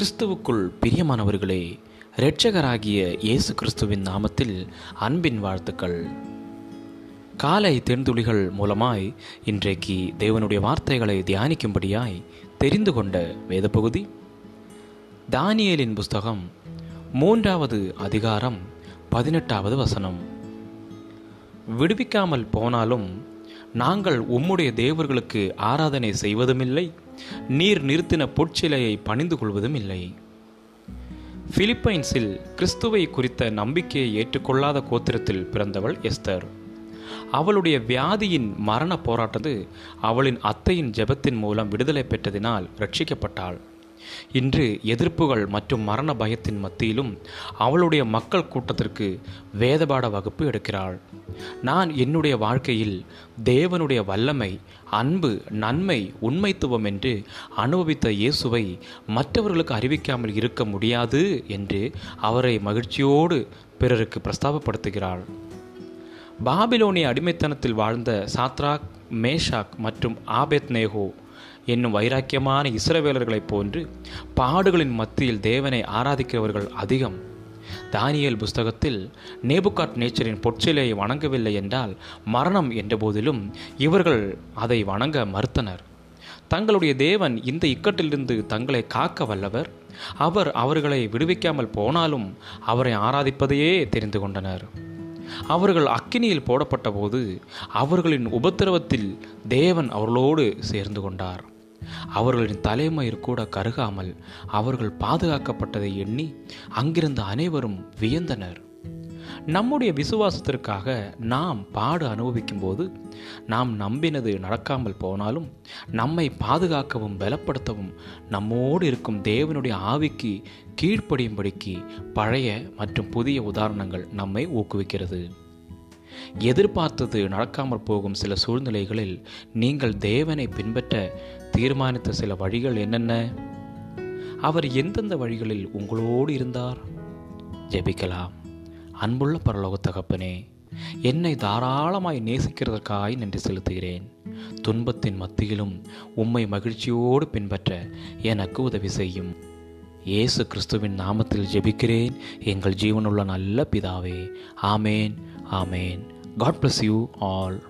கிறிஸ்துவுக்குள் பிரியமானவர்களே இரட்சகராகிய இயேசு கிறிஸ்துவின் நாமத்தில் அன்பின் வாழ்த்துக்கள். காலை தென்துளிகள் மூலமாய் இன்றைக்கு தேவனுடைய வார்த்தைகளை தியானிக்கும்படியாய் தெரிந்து கொண்ட வேத பகுதி தானியலின் புஸ்தகம் மூன்றாவது அதிகாரம் பதினெட்டாவது வசனம். விடுவிக்காமல் போனாலும் நாங்கள் உம்முடைய தேவர்களுக்கு ஆராதனை செய்வதுமில்லை நீர் நிறுத்தின பொற்சிலையை பணிந்து கொள்வதும் இல்லை பிலிப்பைன்ஸில் கிறிஸ்துவை குறித்த நம்பிக்கையை ஏற்றுக்கொள்ளாத கோத்திரத்தில் பிறந்தவள் எஸ்தர். அவளுடைய வியாதியின் மரண போராட்டது அவளின் அத்தையின் ஜெபத்தின் மூலம் விடுதலை பெற்றதினால் ரட்சிக்கப்பட்டாள். இன்று எதிர்ப்புகள் மற்றும் மரண பயத்தின் மத்தியிலும் அவளுடைய மக்கள் கூட்டத்திற்கு வேதபாட வகுப்பு எடுக்கிறாள். நான் என்னுடைய வாழ்க்கையில் தேவனுடைய வல்லமை அன்பு நன்மை உண்மைத்துவம் என்று அனுபவித்த இயேசுவை மற்றவர்களுக்கு அறிவிக்காமல் இருக்க முடியாது என்று அவரை மகிழ்ச்சியோடு பிறருக்கு பிரஸ்தாபப்படுத்துகிறாள். பாபிலோனிய அடிமைத்தனத்தில் வாழ்ந்த சாத்ராக் மேஷாக் மற்றும் ஆபெத் நேகோ என்னும் வைராக்கியமான இஸ்ரவேலர்களைப் போன்று பாடுகளின் மத்தியில் தேவனை ஆராதிக்கிறவர்கள் அதிகம். தானியல் புஸ்தகத்தில் நேபுகாட் நேச்சரின் பொற்சிலையை வணங்கவில்லை என்றால் மரணம் என்ற போதிலும் இவர்கள் அதை வணங்க மறுத்தனர். தங்களுடைய தேவன் இந்த இக்கட்டிலிருந்து தங்களை காக்க வல்லவர். அவர் அவர்களை விடுவிக்காமல் போனாலும் அவரை ஆராதிப்பதையே தெரிந்து கொண்டனர். அவர்கள் அக்கினியில் போடப்பட்டபோது அவர்களின் உபத்திரவத்தில் தேவன் அவர்களோடு சேர்ந்து கொண்டார். அவர்களின் தலைமயிர் கூட கருகாமல் அவர்கள் பாதுகாக்கப்பட்டதை எண்ணி அங்கிருந்த அனைவரும் வியந்தனர். நம்முடைய விசுவாசத்திற்காக நாம் பாடு அனுபவிக்கும் போது நாம் நம்பினது நடக்காமல் போனாலும் நம்மை பாதுகாக்கவும் பலப்படுத்தவும் நம்மோடு இருக்கும் தேவனுடைய ஆவிக்கு கீழ்ப்படியும்படிக்கு பழைய மற்றும் புதிய உதாரணங்கள் நம்மை ஊக்குவிக்கிறது. எதிர்பார்த்தது நடக்காமல் போகும் சில சூழ்நிலைகளில் நீங்கள் தேவனை பின்பற்ற தீர்மானித்த சில வழிகள் என்னென்ன? அவர் எந்தெந்த வழிகளில் உங்களோடு இருந்தார்? ஜெபிக்கலாம். அன்புள்ள பரலோக தகப்பனே என்னை தாராளமாய் நேசிக்கிறதற்காய் நன்றி செலுத்துகிறேன். துன்பத்தின் மத்தியிலும் உம்மை மகிழ்ச்சியோடு பின்பற்ற எனக்கு உதவி செய்யும். இயேசு கிறிஸ்துவின் நாமத்தில் ஜெபிக்கிறேன். எங்கள் ஜீவனுள்ள நல்ல பிதாவே ஆமேன் ஆமேன். God bless you all